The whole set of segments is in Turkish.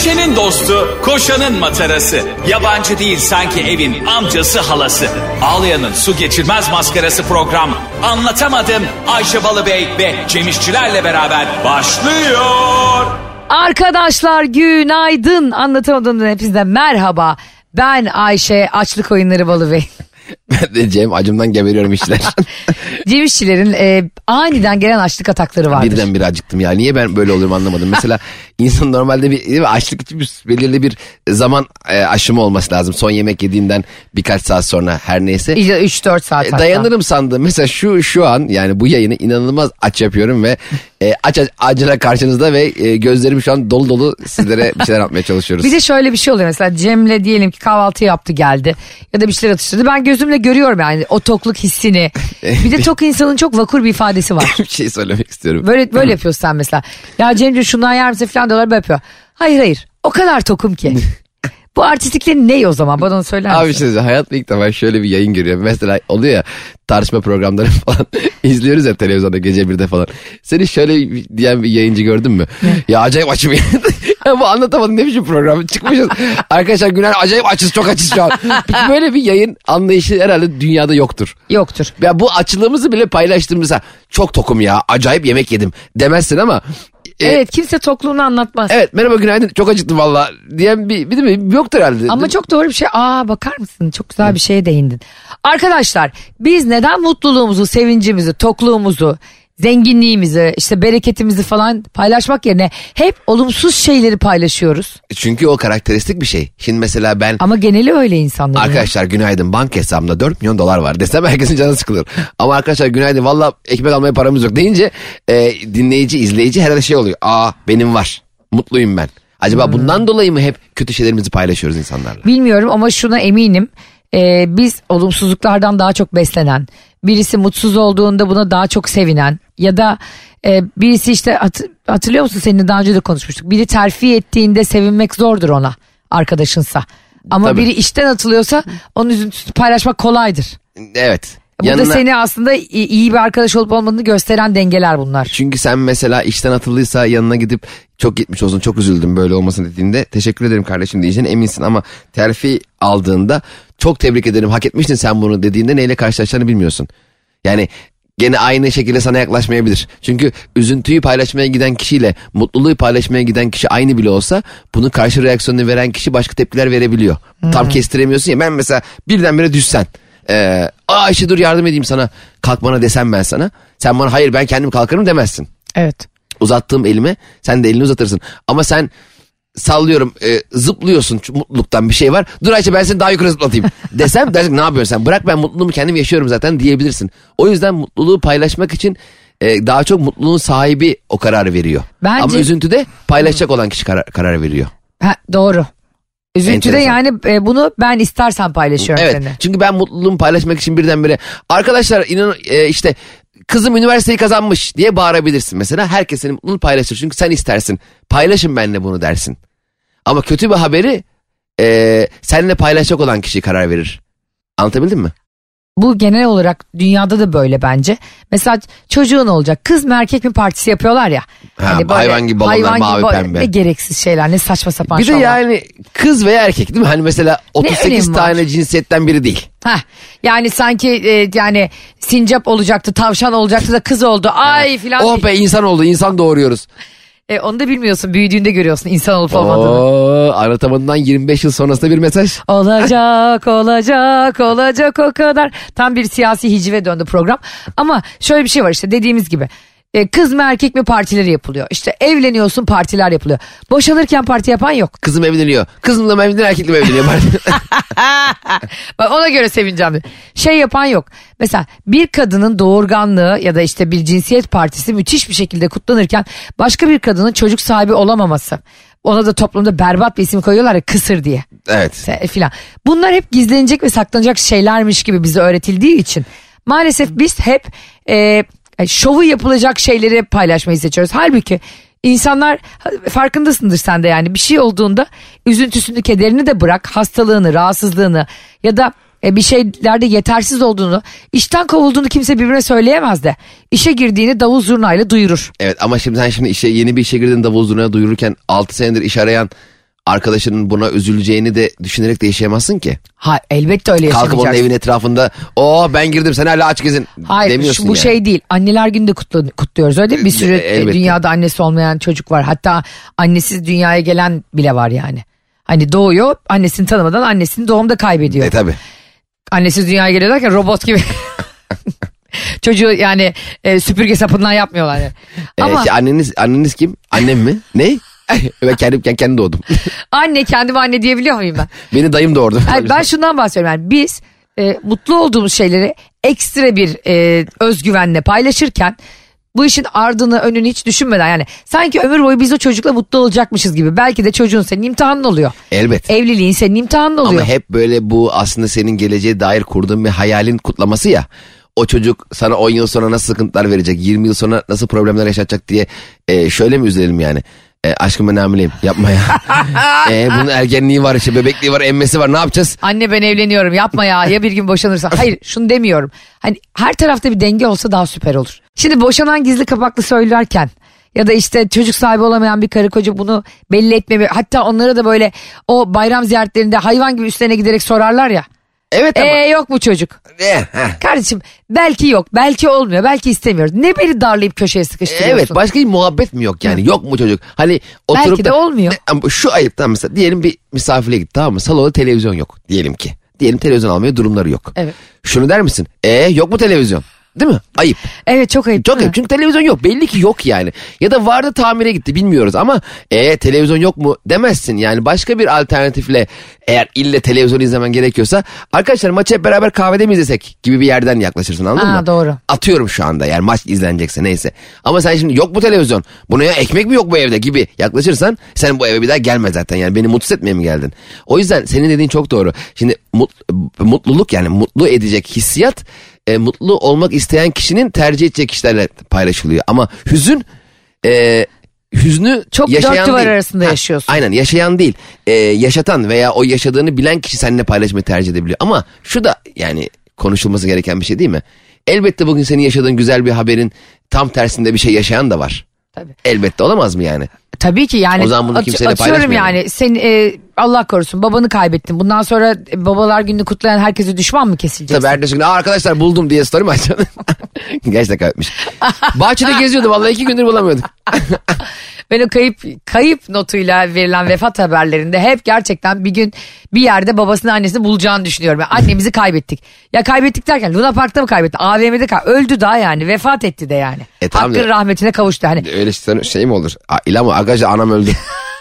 Ayşe'nin dostu, koşanın matarası. Yabancı değil sanki evin amcası halası. Ağlayan'ın su geçirmez maskarası program. Anlatamadım Ayşe Balıbey ve Cemişçilerle beraber başlıyor. Arkadaşlar günaydın. Anlatamadığım hepinize merhaba. Ben Ayşe Açlık Oyunları Balıbey. Cem acımdan geberiyorum işler. Cem İşçilerin e, aniden gelen açlık atakları vardır. Birden bir acıktım ya. Niye ben böyle olurum anlamadım. Mesela insan normalde bir değil mi, açlık için bir, belirli bir zaman e, aşımı olması lazım. Son yemek yediğinden birkaç saat sonra her neyse. İşte 3-4 saat E, hatta. dayanırım sandım. Mesela şu şu an yani bu yayını inanılmaz aç yapıyorum ve e, aç aç acıla karşınızda ve e, gözlerim şu an dolu dolu sizlere bir şeyler atmaya çalışıyoruz. Bir de şöyle bir şey oluyor mesela Cem'le diyelim ki kahvaltı yaptı geldi ya da bir şeyler atıştırdı. Ben gözümle görüyorum yani o tokluk hissini. Bir de tok insanın çok vakur bir ifadesi var. bir şey söylemek istiyorum. Böyle böyle yapıyorsun sen mesela. Ya Cemciğim şundan yer misin falan diyorlar böyle yapıyor. Hayır hayır o kadar tokum ki. Bu artistliklerin ne o zaman bana onu söyler misin? Abi şey. Hayatımda ilk defa şöyle bir yayın görüyorum. Mesela oluyor ya tartışma programları falan izliyoruz ya televizyonda gece birde falan. Seni şöyle diyen bir yayıncı gördün mü? Ya acayip açım ya. bu anlatamadım ne biçim program çıkmışız. Arkadaşlar günaydın acayip açız çok açız şu an. Böyle bir yayın anlayışı herhalde dünyada yoktur. Yoktur. Ya bu açlığımızı bile paylaştığımızda çok tokum ya acayip yemek yedim demezsin ama. E, Evet kimse tokluğunu anlatmaz. Evet merhaba günaydın çok acıktım valla diyen bir, bir de mi yoktur herhalde. Ama çok doğru bir şey. Aa bakar mısın? Çok güzel bir şeye değindin. Arkadaşlar biz neden mutluluğumuzu, sevincimizi, tokluğumuzu, zenginliğimizi, işte bereketimizi falan paylaşmak yerine hep olumsuz şeyleri paylaşıyoruz. Çünkü o karakteristik bir şey. Şimdi mesela ben Ama geneli öyle insanların. arkadaşlar günaydın banka hesabımda 4 milyon dolar var desem herkesin canı sıkılır. Ama arkadaşlar günaydın valla ekmek almaya paramız yok deyince e, dinleyici izleyici herhalde şey oluyor. Aa benim var mutluyum ben. Acaba Hmm. bundan dolayı mı hep kötü şeylerimizi paylaşıyoruz insanlarla? Bilmiyorum ama şuna eminim. Ee, biz olumsuzluklardan daha çok beslenen, birisi mutsuz olduğunda buna daha çok sevinen ya da e, birisi işte hat- hatırlıyor musun seninle daha önce de konuşmuştuk. Biri terfi ettiğinde sevinmek zordur ona arkadaşınsa. Ama Tabii. biri işten atılıyorsa onun üzüntüsünü paylaşmak kolaydır. Evet. Bu da Yanına- seni aslında iyi bir arkadaş olup olmadığını gösteren dengeler bunlar. Çünkü sen mesela işten atıldıysa yanına gidip çok gitmiş olsun çok üzüldüm böyle olmasın dediğinde teşekkür ederim kardeşim diyeceğine eminsin ama terfi aldığında çok tebrik ederim hak etmiştin sen bunu dediğinde neyle karşılaşacağını bilmiyorsun. Yani gene aynı şekilde sana yaklaşmayabilir. Çünkü üzüntüyü paylaşmaya giden kişiyle mutluluğu paylaşmaya giden kişi aynı bile olsa bunun karşı reaksiyonunu veren kişi başka tepkiler verebiliyor. Tam kestiremiyorsun ya ben mesela birdenbire düşsen. Ee, Aa Ayşe dur yardım edeyim sana kalkmana desem ben sana. Sen bana hayır ben kendim kalkarım demezsin Evet. uzattığım elime sen de elini uzatırsın. Ama sen sallıyorum e, zıplıyorsun mutluluktan bir şey var. Dur Ayşe ben seni daha yukarı zıplatayım desem dersin ne yapıyorsun sen bırak ben mutluluğumu kendim yaşıyorum zaten diyebilirsin. O yüzden mutluluğu paylaşmak için e, daha çok mutluluğun sahibi o kararı veriyor. Bence- Ama üzüntüde paylaşacak olan kişi karar, karar veriyor. Ha, doğru. Üzüntüde yani e, bunu ben istersen paylaşıyorum Evet seninle. çünkü ben mutluluğumu paylaşmak için birdenbire arkadaşlar inan e, işte kızım üniversiteyi kazanmış diye bağırabilirsin mesela. Herkes senin mutluluğunu paylaşır çünkü sen istersin. Paylaşın benimle bunu dersin. Ama kötü bir haberi e, seninle paylaşacak olan kişi karar verir. Anlatabildim mi? Bu genel olarak dünyada da böyle bence. Mesela çocuğun olacak. Kız mı erkek mi partisi yapıyorlar ya. Hani Ha, hayvan gibi balonlar, mavi ba- pembe. Ne gereksiz şeyler ne saçma sapan Bir de şovlar. yani kız veya erkek değil mi? Hani mesela 38 önemi var? tane cinsiyetten biri değil. Heh, yani sanki e, yani sincap olacaktı tavşan olacaktı da kız oldu. Ay filan. Oh be insan oldu insan doğuruyoruz. E, onu da bilmiyorsun büyüdüğünde görüyorsun insan olup olmadığını. Oo, anlatamadığından 25 yıl sonrasında bir mesaj. Olacak olacak olacak o kadar. Tam bir siyasi hicive döndü program. Ama şöyle bir şey var işte dediğimiz gibi. E, kız mı erkek mi partileri yapılıyor. İşte evleniyorsun partiler yapılıyor. Boşanırken parti yapan yok. Kızım evleniyor. Kızımla mı evleniyor erkekle mi evleniyor? Bak ona göre sevineceğim. Şey yapan yok. Mesela bir kadının doğurganlığı ya da işte bir cinsiyet partisi müthiş bir şekilde kutlanırken başka bir kadının çocuk sahibi olamaması. Ona da toplumda berbat bir isim koyuyorlar ya kısır diye evet. Se- filan. Bunlar hep gizlenecek ve saklanacak şeylermiş gibi bize öğretildiği için maalesef biz hep e, şovu yapılacak şeyleri paylaşmayı seçiyoruz. Halbuki insanlar farkındasındır sen de yani bir şey olduğunda üzüntüsünü kederini de bırak hastalığını rahatsızlığını ya da e, bir şeylerde yetersiz olduğunu işten kovulduğunu kimse birbirine söyleyemez de işe girdiğini davul zurnayla duyurur. Evet ama şimdi sen şimdi işe yeni bir işe girdin davul zurnaya duyururken 6 senedir iş arayan arkadaşının buna üzüleceğini de düşünerek de yaşayamazsın ki. Ha, elbette öyle Kalkıp onun yaşamayacaksın. evin etrafında o ben girdim sen hala aç gezin Hayır demiyorsun şu- bu yani. şey değil. Anneler günü de kutlu, kutluyoruz öyle değil mi? Bir sürü E, e, elbette. dünyada annesi olmayan çocuk var. Hatta annesiz dünyaya gelen bile var yani. Hani doğuyor annesini tanımadan annesini doğumda kaybediyor. E tabi. Annesiz dünyaya geliyor derken robot gibi. Çocuğu yani e, süpürge sapından yapmıyorlar. Yani. Ama anneniz, anneniz kim? Annem mi? ne? ben kendim, ben kendim doğdum. anne kendime anne diyebiliyor muyum ben? Beni dayım doğurdu. Yani ben şundan bahsediyorum yani biz e, mutlu olduğumuz şeyleri ekstra bir e, özgüvenle paylaşırken bu işin ardını önünü hiç düşünmeden yani sanki ömür boyu biz o çocukla mutlu olacakmışız gibi belki de çocuğun senin imtihanın oluyor. Elbet. Evliliğin senin imtihanın oluyor. Ama hep böyle bu aslında senin geleceğe dair kurduğun bir hayalin kutlaması ya. O çocuk sana 10 yıl sonra nasıl sıkıntılar verecek, 20 yıl sonra nasıl problemler yaşatacak diye e, şöyle mi üzerelim yani? E, aşkım ben hamileyim yapma ya. e, bunun ergenliği var işte bebekliği var emmesi var ne yapacağız? Anne ben evleniyorum yapma ya ya bir gün boşanırsa. Hayır şunu demiyorum. Hani her tarafta bir denge olsa daha süper olur. Şimdi boşanan gizli kapaklı söylerken ya da işte çocuk sahibi olamayan bir karı koca bunu belli etmemi hatta onlara da böyle o bayram ziyaretlerinde hayvan gibi üstlerine giderek sorarlar ya. Evet ama. Ee yok bu çocuk. E, heh. Kardeşim belki yok belki olmuyor belki istemiyoruz. Ne beni darlayıp köşeye sıkıştırıyorsun. Evet başka bir muhabbet mi yok yani yok mu çocuk? Hani oturup Belki de da- olmuyor. Ne- ama şu ayıptan mesela diyelim bir misafire gitti tamam mı? Salonda televizyon yok diyelim ki. Diyelim televizyon almaya durumları yok. Evet. Şunu der misin? E yok mu televizyon? Değil mi? Ayıp. Evet çok ayıp. Çok ayıp çünkü televizyon yok belli ki yok yani. Ya da vardı tamire gitti bilmiyoruz ama e televizyon yok mu demezsin. Yani başka bir alternatifle eğer ille televizyon izlemen gerekiyorsa arkadaşlar maçı hep beraber kahvede mi izlesek gibi bir yerden yaklaşırsın anladın Ha, mı? doğru. Atıyorum şu anda yani maç izlenecekse neyse. Ama sen şimdi yok mu televizyon? Buna ya ekmek mi yok bu evde gibi yaklaşırsan sen bu eve bir daha gelme zaten yani beni mutsuz etmeye mi geldin? O yüzden senin dediğin çok doğru. Şimdi mut- mutluluk yani mutlu edecek hissiyat e, mutlu olmak isteyen kişinin tercih edecek kişilerle paylaşılıyor. Ama hüzün e, hüznü Çok yaşayan dört duvar değil. arasında yaşıyorsun. Aynen yaşayan değil. E, yaşatan veya o yaşadığını bilen kişi seninle paylaşmayı tercih edebiliyor. Ama şu da yani konuşulması gereken bir şey değil mi? Elbette bugün senin yaşadığın güzel bir haberin tam tersinde bir şey yaşayan da var. Tabii. Elbette olamaz mı yani? Tabii ki yani O zaman bunu kimseyle atıyorum yani sen e, Allah korusun babanı kaybettin. Bundan sonra e, babalar gününü kutlayan herkese düşman mı kesileceksin? Tabii ertesi gün "Aa, arkadaşlar buldum diye story mi açacaksın? Gerçekten kaybetmiş. Bahçede geziyordu vallahi iki gündür bulamıyordum. Ben o kayıp kayıp notuyla verilen vefat haberlerinde hep gerçekten bir gün bir yerde babasını annesini bulacağını düşünüyorum. Yani annemizi kaybettik. Ya kaybettik derken Luna Park'ta mı kaybetti? AVM'de kay öldü daha yani vefat etti de yani. E, tamam Hakkın ya. rahmetine kavuştu. Hani Öyle şey, şey mi olur? Mı? Arkadaşlar anam öldü.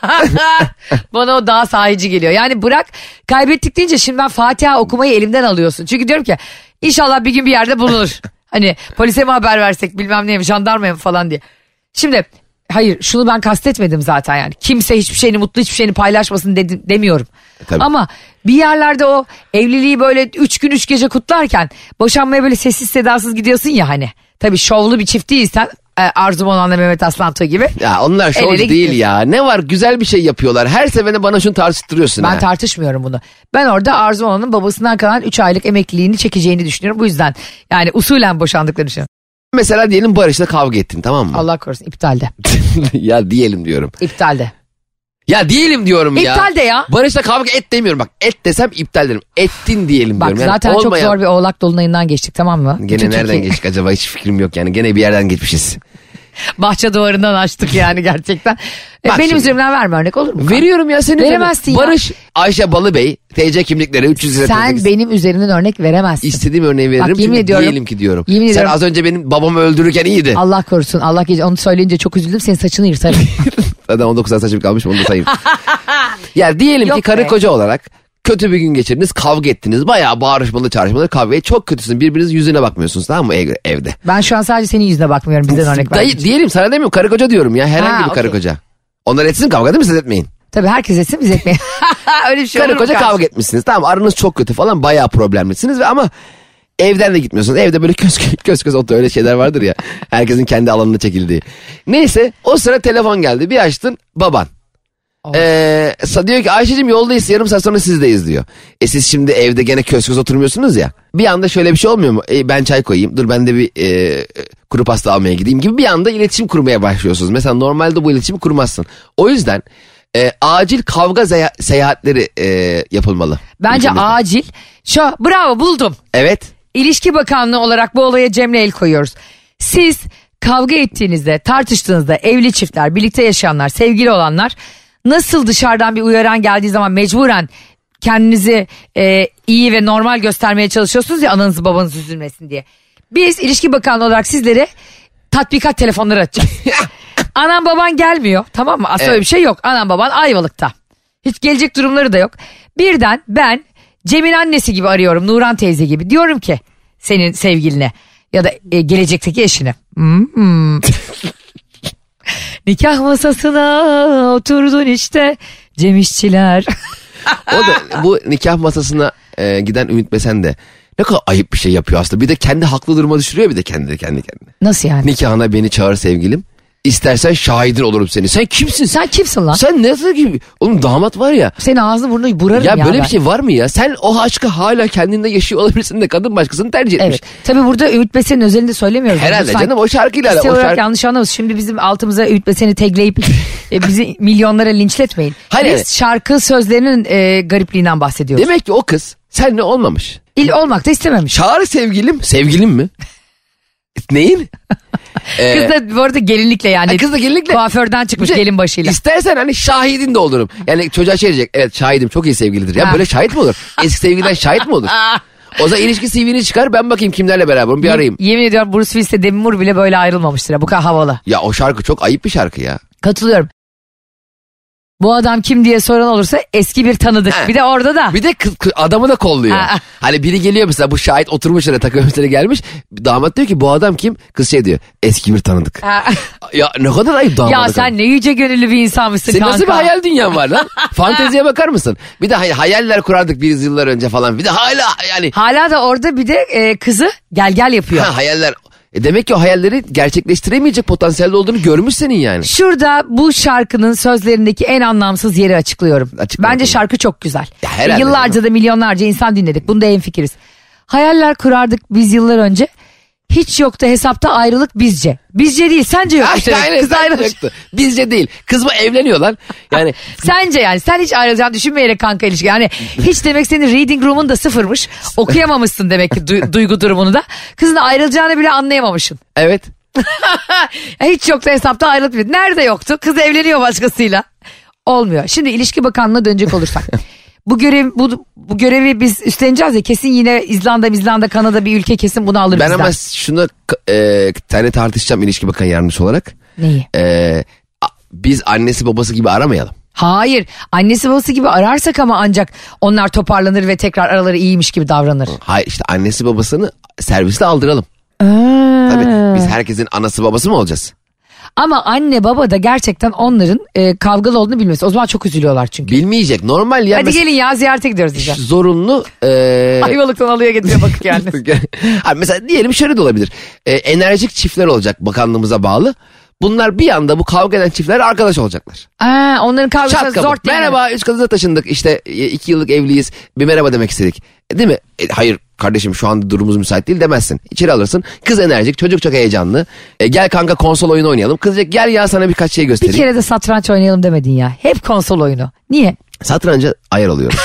Bana o daha sahici geliyor. Yani bırak kaybettik deyince şimdi ben Fatiha okumayı elimden alıyorsun. Çünkü diyorum ki inşallah bir gün bir yerde bulunur. hani polise mi haber versek bilmem neye mi jandarmaya mı falan diye. Şimdi hayır şunu ben kastetmedim zaten yani. Kimse hiçbir şeyini mutlu hiçbir şeyini paylaşmasın dedim, demiyorum. tabii. Ama bir yerlerde o evliliği böyle üç gün üç gece kutlarken boşanmaya böyle sessiz sedasız gidiyorsun ya hani. Tabii şovlu bir çift değilsen e, Arzu Monan'la Mehmet Aslantuğ gibi. Ya onlar şovcu değil gidiyorsun. ya. Ne var güzel bir şey yapıyorlar. Her seferinde bana şunu tartıştırıyorsun Ben ha. tartışmıyorum bunu. Ben orada Arzu Onan'ın babasından kalan 3 aylık emekliliğini çekeceğini düşünüyorum. Bu yüzden yani usulen boşandıklarını düşünüyorum. Mesela diyelim Barış'la kavga ettin tamam mı? Allah korusun iptalde. ya diyelim diyorum. İptalde. Ya diyelim diyorum ya. İptal de ya. Barış'la kavga et demiyorum bak. Et desem iptal derim. Ettin diyelim Bak diyorum. Yani zaten çok olmayan- zor bir oğlak dolunayından geçtik tamam mı? Gene Bütün nereden Türkiye- geçtik acaba hiç fikrim yok yani. Gene bir yerden geçmişiz. Bahçe duvarından açtık yani gerçekten. E, Bak benim şimdi. üzerimden verme örnek olur mu? Veriyorum ya senin. Veremezsin ya. Barış, Ayşe Balıbey, TC kimlikleri 300 lira. Sen benim üzerimden örnek veremezsin. İstediğim örneği veririm Bak, yemin çünkü ediyorum- diyelim ki diyorum. yemin Sen ediyorum- az önce benim babamı öldürürken iyiydi. Allah korusun Allah gece onu söyleyince çok üzüldüm senin saçını yırtarım. Zaten 19 tane saçım kalmış onu da sayayım. ya diyelim ki Yok karı be. koca olarak kötü bir gün geçirdiniz kavga ettiniz. Bayağı bağırışmalı çağrışmalı kavga çok kötüsün birbirinizin yüzüne bakmıyorsunuz tamam mı ev- evde. ben şu an sadece senin yüzüne bakmıyorum bizden örnek Dayı, verdim. diyelim sana demiyorum karı koca diyorum ya herhangi Ha, bir karı okey. koca. Onlar etsin kavga değil mi siz etmeyin. Tabii herkes etsin biz etmeyin. Öyle bir şey olur Karı mu koca kardeşim? kavga etmişsiniz tamam aranız çok kötü falan bayağı problemlisiniz ve ama evden de gitmiyorsunuz. Evde böyle köz köz köz otur öyle şeyler vardır ya. Herkesin kendi alanına çekildiği. Neyse o sıra telefon geldi bir açtın baban. Ee, diyor ki Ayşe'cim yoldayız yarım saat sonra sizdeyiz diyor. E siz şimdi evde gene köz köz oturmuyorsunuz ya. Bir anda şöyle bir şey olmuyor mu? E, ben çay koyayım dur ben de bir e, kuru pasta almaya gideyim gibi bir anda iletişim kurmaya başlıyorsunuz. Mesela normalde bu iletişimi kurmazsın. O yüzden e, acil kavga zeya- seyahatleri e, yapılmalı. Bence Ülkemizde. acil. Şu bravo buldum. Evet. İlişki Bakanlığı olarak bu olaya Cem'le el koyuyoruz. Siz kavga ettiğinizde, tartıştığınızda evli çiftler, birlikte yaşayanlar, sevgili olanlar nasıl dışarıdan bir uyaran geldiği zaman mecburen kendinizi e, iyi ve normal göstermeye çalışıyorsunuz ya ananızı babanız üzülmesin diye. Biz İlişki Bakanlığı olarak sizlere tatbikat telefonları açacağız. Anan baban gelmiyor tamam mı? Aslında Evet. öyle bir şey yok. Anan baban Ayvalık'ta. Hiç gelecek durumları da yok. Birden ben Cem'in annesi gibi arıyorum Nuran teyze gibi. Diyorum ki senin sevgiline ya da e, gelecekteki eşine. Hmm. Nikah masasına oturdun işte Cem İşçiler. O da bu nikah masasına e, giden Ümit Besen de ne kadar ayıp bir şey yapıyor aslında. Bir de kendi haklı duruma düşürüyor bir de kendi kendi kendine. Nasıl yani? Nikahına beni çağır sevgilim. İstersen şahidin olurum seni. Sen kimsin? Sen kimsin lan? Sen nasıl gibi? Oğlum damat var ya. Senin ağzını burnunu burarım ya. Ya böyle ben. bir şey var mı ya? Sen o aşkı hala kendinde yaşıyor olabilirsin de kadın başkasını tercih etmiş. Evet. Tabii burada Ümit Besen'in özelinde söylemiyoruz. Herhalde Lütfen canım o şarkıyla. Kişisel O şarkı... yanlış anlamayız. Şimdi bizim altımıza Ümit Besen'i tegleyip e, bizi milyonlara linçletmeyin. Hayır, Biz evet. şarkı sözlerinin e, garipliğinden bahsediyoruz. Demek ki o kız seninle olmamış. İl olmak da istememiş. Çağır sevgilim. Sevgilim mi? Neyin? Ee, Kız da bu arada gelinlikle yani. Ha, kız da gelinlikle. Kuaförden çıkmış gelin başıyla. İstersen hani şahidin de olurum. Yani çocuğa şey diyecek. Evet şahidim çok iyi sevgilidir. Ya Ha. böyle şahit mi olur? Eski sevgiliden şahit mi olur? O zaman ilişki CV'ni çıkar ben bakayım kimlerle beraberim bir arayayım. Yemin ediyorum Bruce Willis'le Demi Moore bile böyle ayrılmamıştır. ya. Bu kadar havalı. Ya o şarkı çok ayıp bir şarkı ya. Katılıyorum. Bu adam kim diye soran olursa eski bir tanıdık. Ha. Bir de orada da. Bir de kız, kız- adamı da kolluyor. Ha. Hani biri geliyor mesela bu şahit oturmuş oraya takım elbiseyle gelmiş. Damat diyor ki bu adam kim? Kız şey diyor eski bir tanıdık. Ha. Ya ne kadar ayıp damat. ya sen ne yüce gönüllü bir insanmışsın Senin kanka. nasıl bir hayal dünyan var lan? Fanteziye bakar mısın? Bir de hay- hayaller kurardık biz yıllar önce falan. Bir de hala yani Hala da orada bir de e, kızı gel gel yapıyor. ha, hayaller. E demek ki o hayalleri gerçekleştiremeyecek potansiyelde olduğunu görmüş senin yani. Şurada bu şarkının sözlerindeki en anlamsız yeri açıklıyorum. Açıkla Bence bakalım. şarkı çok güzel. Ya herhalde Yıllarca da milyonlarca insan dinledik. Bunda en fikiriz. Hayaller kurardık biz yıllar önce. Hiç yoktu hesapta ayrılık bizce. Bizce değil sence yok. Ay, aynen, Kız ayrılmış. yoktu. Bizce değil. Kız mı evleniyor lan? Yani Sence yani sen hiç ayrılacağını düşünmeyerek kanka ilişki. Yani hiç demek senin reading room'un da sıfırmış. Okuyamamışsın demek ki du- duygu durumunu da. Kızın da ayrılacağını bile anlayamamışsın. evet. Hiç yoktu hesapta ayrılık. Nerede yoktu? Kız evleniyor başkasıyla. Olmuyor. Şimdi ilişki bakanlığına dönecek olursak. Bu görev bu, bu görevi biz üstleneceğiz ya kesin yine İzlanda, İzlanda, Kanada bir ülke kesin bunu alır Ben bizden. ama şunu e, tane tartışacağım ilişki bakan yardımcısı olarak. Neyi? E, biz annesi babası gibi aramayalım. Hayır. Annesi babası gibi ararsak ama ancak onlar toparlanır ve tekrar araları iyiymiş gibi davranır. Hayır işte annesi babasını servisle aldıralım. Aa. Tabii biz herkesin anası babası mı olacağız? Ama anne baba da gerçekten onların e, kavgalı olduğunu bilmesi. O zaman çok üzülüyorlar çünkü. Bilmeyecek normal ya. Hadi mesela gelin ya ziyarete gidiyoruz diyeceğim. Zorunlu. E, Ayvalık'tan alıyor getiriyor bakıp yani. Ha, mesela diyelim şöyle de olabilir. E, enerjik çiftler olacak bakanlığımıza bağlı. Bunlar bir anda bu kavga eden çiftler arkadaş olacaklar. Aa, onların kavgası zor değil. mi? Merhaba üç kadına taşındık işte e, iki yıllık evliyiz bir merhaba demek istedik. E, Değil mi? E, hayır kardeşim şu anda durumumuz müsait değil demezsin. İçeri alırsın kız enerjik çocuk çok heyecanlı. E, gel kanka konsol oyunu oynayalım. Kız diyecek gel ya sana birkaç şey Bir göstereyim. kere de satranç oynayalım demedin ya. Hep konsol oyunu. Niye? Satranca ayar oluyorum.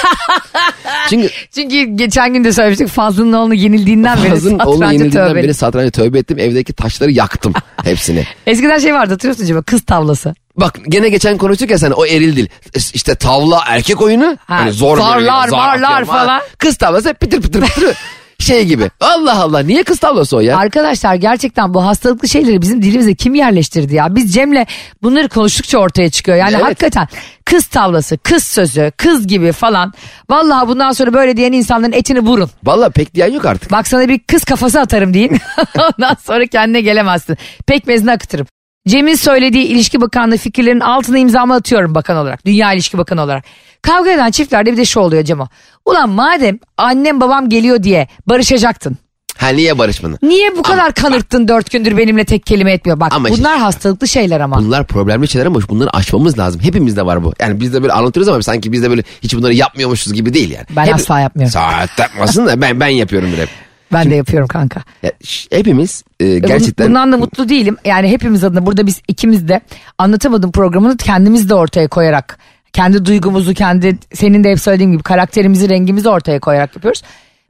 Çünkü Çünkü geçen gün de söylemiştik Fazlı'nın oğlunu yenildiğinden beri Fazlın oğlu satranca yenildiğinden beri satranca tövbe ettim. Evdeki taşları yaktım hepsini. Eskiden şey vardı hatırlıyorsun acaba kız tavlası. Bak gene geçen konuştuk ya sen o eril dil. İşte tavla erkek oyunu. Ha, hani zor zarlar, böyle, zar atıyorum falan. Kız tavlası pıtır pıtır pıtır. şey gibi. Allah Allah niye kız tavlası o ya? Arkadaşlar gerçekten bu hastalıklı şeyleri bizim dilimize kim yerleştirdi ya? Biz Cem'le bunları konuştukça ortaya çıkıyor. Yani Evet. hakikaten kız tavlası, kız sözü, kız gibi falan. Vallahi bundan sonra böyle diyen insanların etini vurun. Valla pek diyen yok artık. Bak sana bir kız kafası atarım deyin. Ondan sonra kendine gelemezsin. Pekmezini akıtırım. Cem'in söylediği ilişki bakanlığı fikirlerin altına imzamı atıyorum bakan olarak. Dünya ilişki bakanı olarak. Kavga eden çiftlerde bir de şu oluyor Cemo. Ulan madem annem babam geliyor diye barışacaktın. Ha niye barışmanı? Niye bu kadar kanırttın dört gündür benimle tek kelime etmiyor? Bak Ama bunlar işte- hastalıklı şeyler ama. Bunlar problemli şeyler ama bunları aşmamız lazım. Hepimizde var bu. Yani biz de böyle anlatıyoruz ama sanki biz de böyle hiç bunları yapmıyormuşuz gibi değil yani. Ben asla yapmıyorum. Saat yapmasın da ben ben yapıyorum hep. Ben de yapıyorum kanka. Ya, hepimiz e, bun- gerçekten Bundan da mutlu değilim. Yani hepimiz adına burada biz ikimiz de anlatamadım programını kendimiz de ortaya koyarak kendi duygumuzu kendi senin de hep söylediğin gibi karakterimizi rengimizi ortaya koyarak yapıyoruz.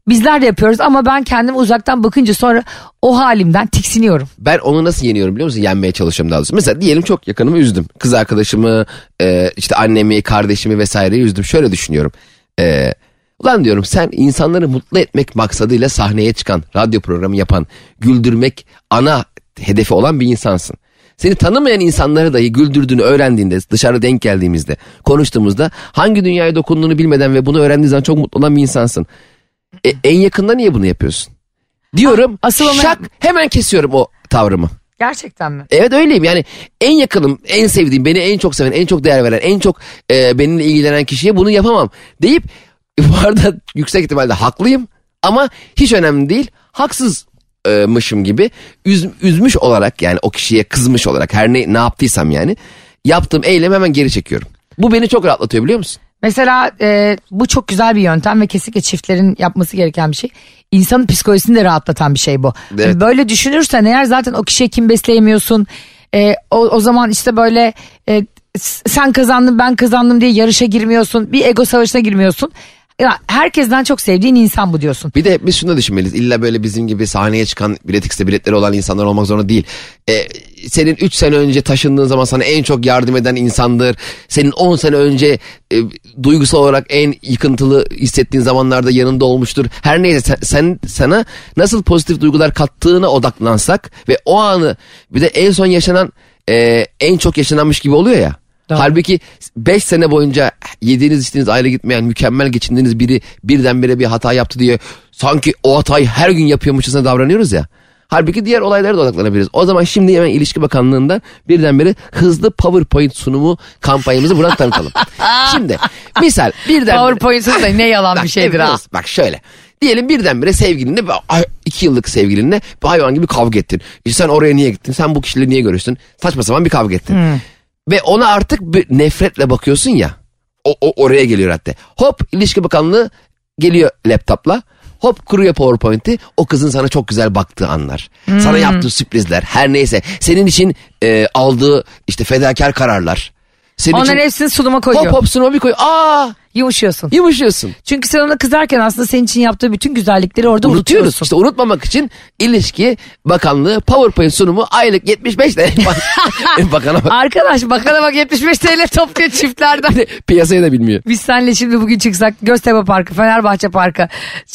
Bizler de yapıyoruz ama ben kendimi uzaktan bakınca sonra o halimden tiksiniyorum. Ben onu nasıl yeniyorum biliyor musun? Yenmeye çalışıyorum daha doğrusu. Mesela diyelim çok yakınımı üzdüm. Kız arkadaşımı, e, işte annemi, kardeşimi vesaireyi üzdüm. Şöyle düşünüyorum. E, ulan diyorum sen insanları mutlu etmek maksadıyla sahneye çıkan, radyo programı yapan, güldürmek ana hedefi olan bir insansın. Seni tanımayan insanları dahi güldürdüğünü öğrendiğinde, dışarı denk geldiğimizde, konuştuğumuzda hangi dünyaya dokunduğunu bilmeden ve bunu öğrendiğin zaman çok mutlu olan bir insansın. E, en yakında niye bunu yapıyorsun? Diyorum, Asıl ona- şak hemen kesiyorum o tavrımı. Gerçekten mi? Evet öyleyim yani en yakınım, en sevdiğim, beni en çok seven, en çok değer veren, en çok e, benimle ilgilenen kişiye bunu yapamam deyip bu arada yüksek ihtimalle haklıyım ama hiç önemli değil haksızmışım gibi üz, üzmüş olarak yani o kişiye kızmış olarak her ne, ne yaptıysam yani yaptığım eylemi hemen geri çekiyorum. Bu beni çok rahatlatıyor biliyor musun? Mesela e, bu çok güzel bir yöntem ve kesinlikle çiftlerin yapması gereken bir şey. İnsanın psikolojisini de rahatlatan bir şey bu. Evet. Böyle düşünürsen eğer zaten o kişiye kim besleyemiyorsun. E, o, o zaman işte böyle e, sen kazandın ben kazandım diye yarışa girmiyorsun. Bir ego savaşına girmiyorsun. Ya, herkesten çok sevdiğin insan bu diyorsun. Bir de biz şunu da düşünmeliyiz. İlla böyle bizim gibi sahneye çıkan bilet X'te biletleri olan insanlar olmak zorunda değil. Ee, senin 3 sene önce taşındığın zaman sana en çok yardım eden insandır. Senin 10 sene önce e, duygusal olarak en yıkıntılı hissettiğin zamanlarda yanında olmuştur. Her neyse sen, sen sana nasıl pozitif duygular kattığına odaklansak ve o anı bir de en son yaşanan e, en çok yaşananmış gibi oluyor ya. Doğru. Halbuki 5 sene boyunca yediğiniz içtiğiniz ayrı gitmeyen mükemmel geçindiğiniz biri birdenbire bir hata yaptı diye sanki o hatayı her gün yapıyormuşçasına davranıyoruz ya. Halbuki diğer olaylara da odaklanabiliriz. O zaman şimdi hemen İlişki Bakanlığı'ndan birdenbire hızlı PowerPoint sunumu kampanyamızı buradan tanıtalım. şimdi misal birden PowerPoint'un da ne yalan bir şeydir ha. Bak şöyle. Diyelim birdenbire sevgilinle iki yıllık sevgilinle hayvan gibi kavga ettin. İşte sen oraya niye gittin? Sen bu kişiyle niye görüştün? Saçma sapan bir kavga ettin. Ve ona artık bir nefretle bakıyorsun ya. O, o oraya geliyor hatta. Hop ilişki bakanlığı geliyor laptopla. Hop kuruyor PowerPoint'i. O kızın sana çok güzel baktığı anlar. Sana yaptığı sürprizler. Her neyse. Senin için e, aldığı işte fedakar kararlar. Senin Onların için hepsini sunuma koyuyor. hop hop sunuma bir koy. Aa Yumuşuyorsun. yumuşuyorsun. Çünkü sen ona kızarken aslında senin için yaptığı bütün güzellikleri orada Unutuyoruz. unutuyorsun. İşte unutmamak için ilişki bakanlığı PowerPoint sunumu aylık 75 TL. Bakana bak. Arkadaş bakana bak 75 TL topluyor çiftlerden. Piyasayı da bilmiyor. Biz senle şimdi bugün çıksak Göztepe Parkı, Fenerbahçe Parkı,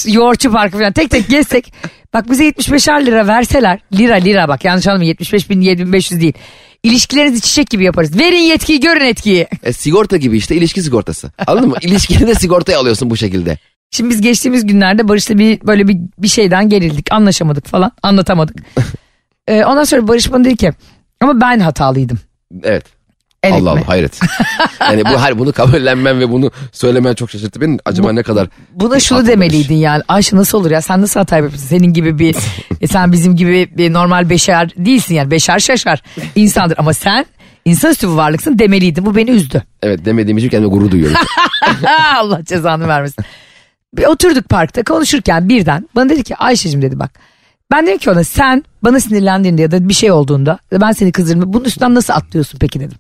Yoğurtçu Parkı falan tek tek gezsek. bak bize 75'er lira verseler. Lira lira bak yanlış anlama 75 bin 7500 değil. İlişkilerinizi çiçek gibi yaparız. Verin yetkiyi görün etkiyi. E, sigorta gibi işte ilişki sigortası. Anladın mı? İlişkini de sigortaya alıyorsun bu şekilde. Şimdi biz geçtiğimiz günlerde Barış'la bir böyle bir, bir şeyden gerildik. Anlaşamadık falan. Anlatamadık. Ee, ondan sonra Barış bana dedi ki ama ben hatalıydım. Evet. Evet Allah mi? Allah hayret. yani bu her bunu kabullenmen ve bunu söylemen çok şaşırttı beni. Acaba ne kadar Buna şunu demeliydin yani. Ayşe nasıl olur ya sen nasıl hata yapıyorsun? Senin gibi bir e, sen bizim gibi bir normal beşer değilsin yani. Beşer şaşar insandır ama sen insanüstü bir varlıksın demeliydin. Bu beni üzdü. evet demediğim için kendime gurur duyuyorum. Allah cezanı vermesin. Bir oturduk parkta konuşurken birden bana dedi ki Ayşe'cim dedi bak. Ben dedim ki ona sen bana sinirlendiğinde ya da bir şey olduğunda ben seni kızdırdım. Bunun üstünden nasıl atlıyorsun peki dedim.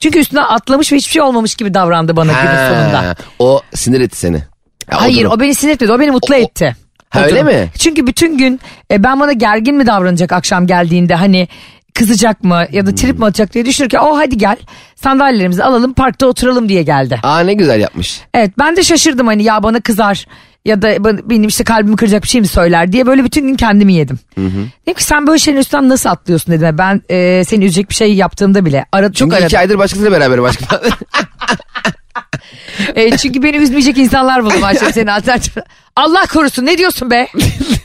Çünkü üstünden atlamış ve hiçbir şey olmamış gibi davrandı bana günün sonunda. Ha, o sinir etti seni. Ya, Hayır durum. o beni sinir etmedi o beni mutlu O- o- etti. Ha, O öyle mi? Çünkü bütün gün e, ben bana gergin mi davranacak akşam geldiğinde hani kızacak mı ya da trip mi atacak diye düşünürken o hadi gel sandalyelerimizi alalım parkta oturalım diye geldi. Aa ne güzel yapmış. Evet ben de şaşırdım hani ya bana kızar ya da benim işte kalbimi kıracak bir şey mi söyler diye böyle bütün gün kendimi yedim. Dedim ki sen böyle şeylerin üstünden nasıl atlıyorsun dedim. Ben e, seni üzecek bir şey yaptığımda bile ara, çok Çünkü aradım. iki aydır başkasıyla beraber başka. E, çünkü beni üzmeyecek insanlar buldum Ayşe senin alternatif. Allah korusun ne diyorsun be?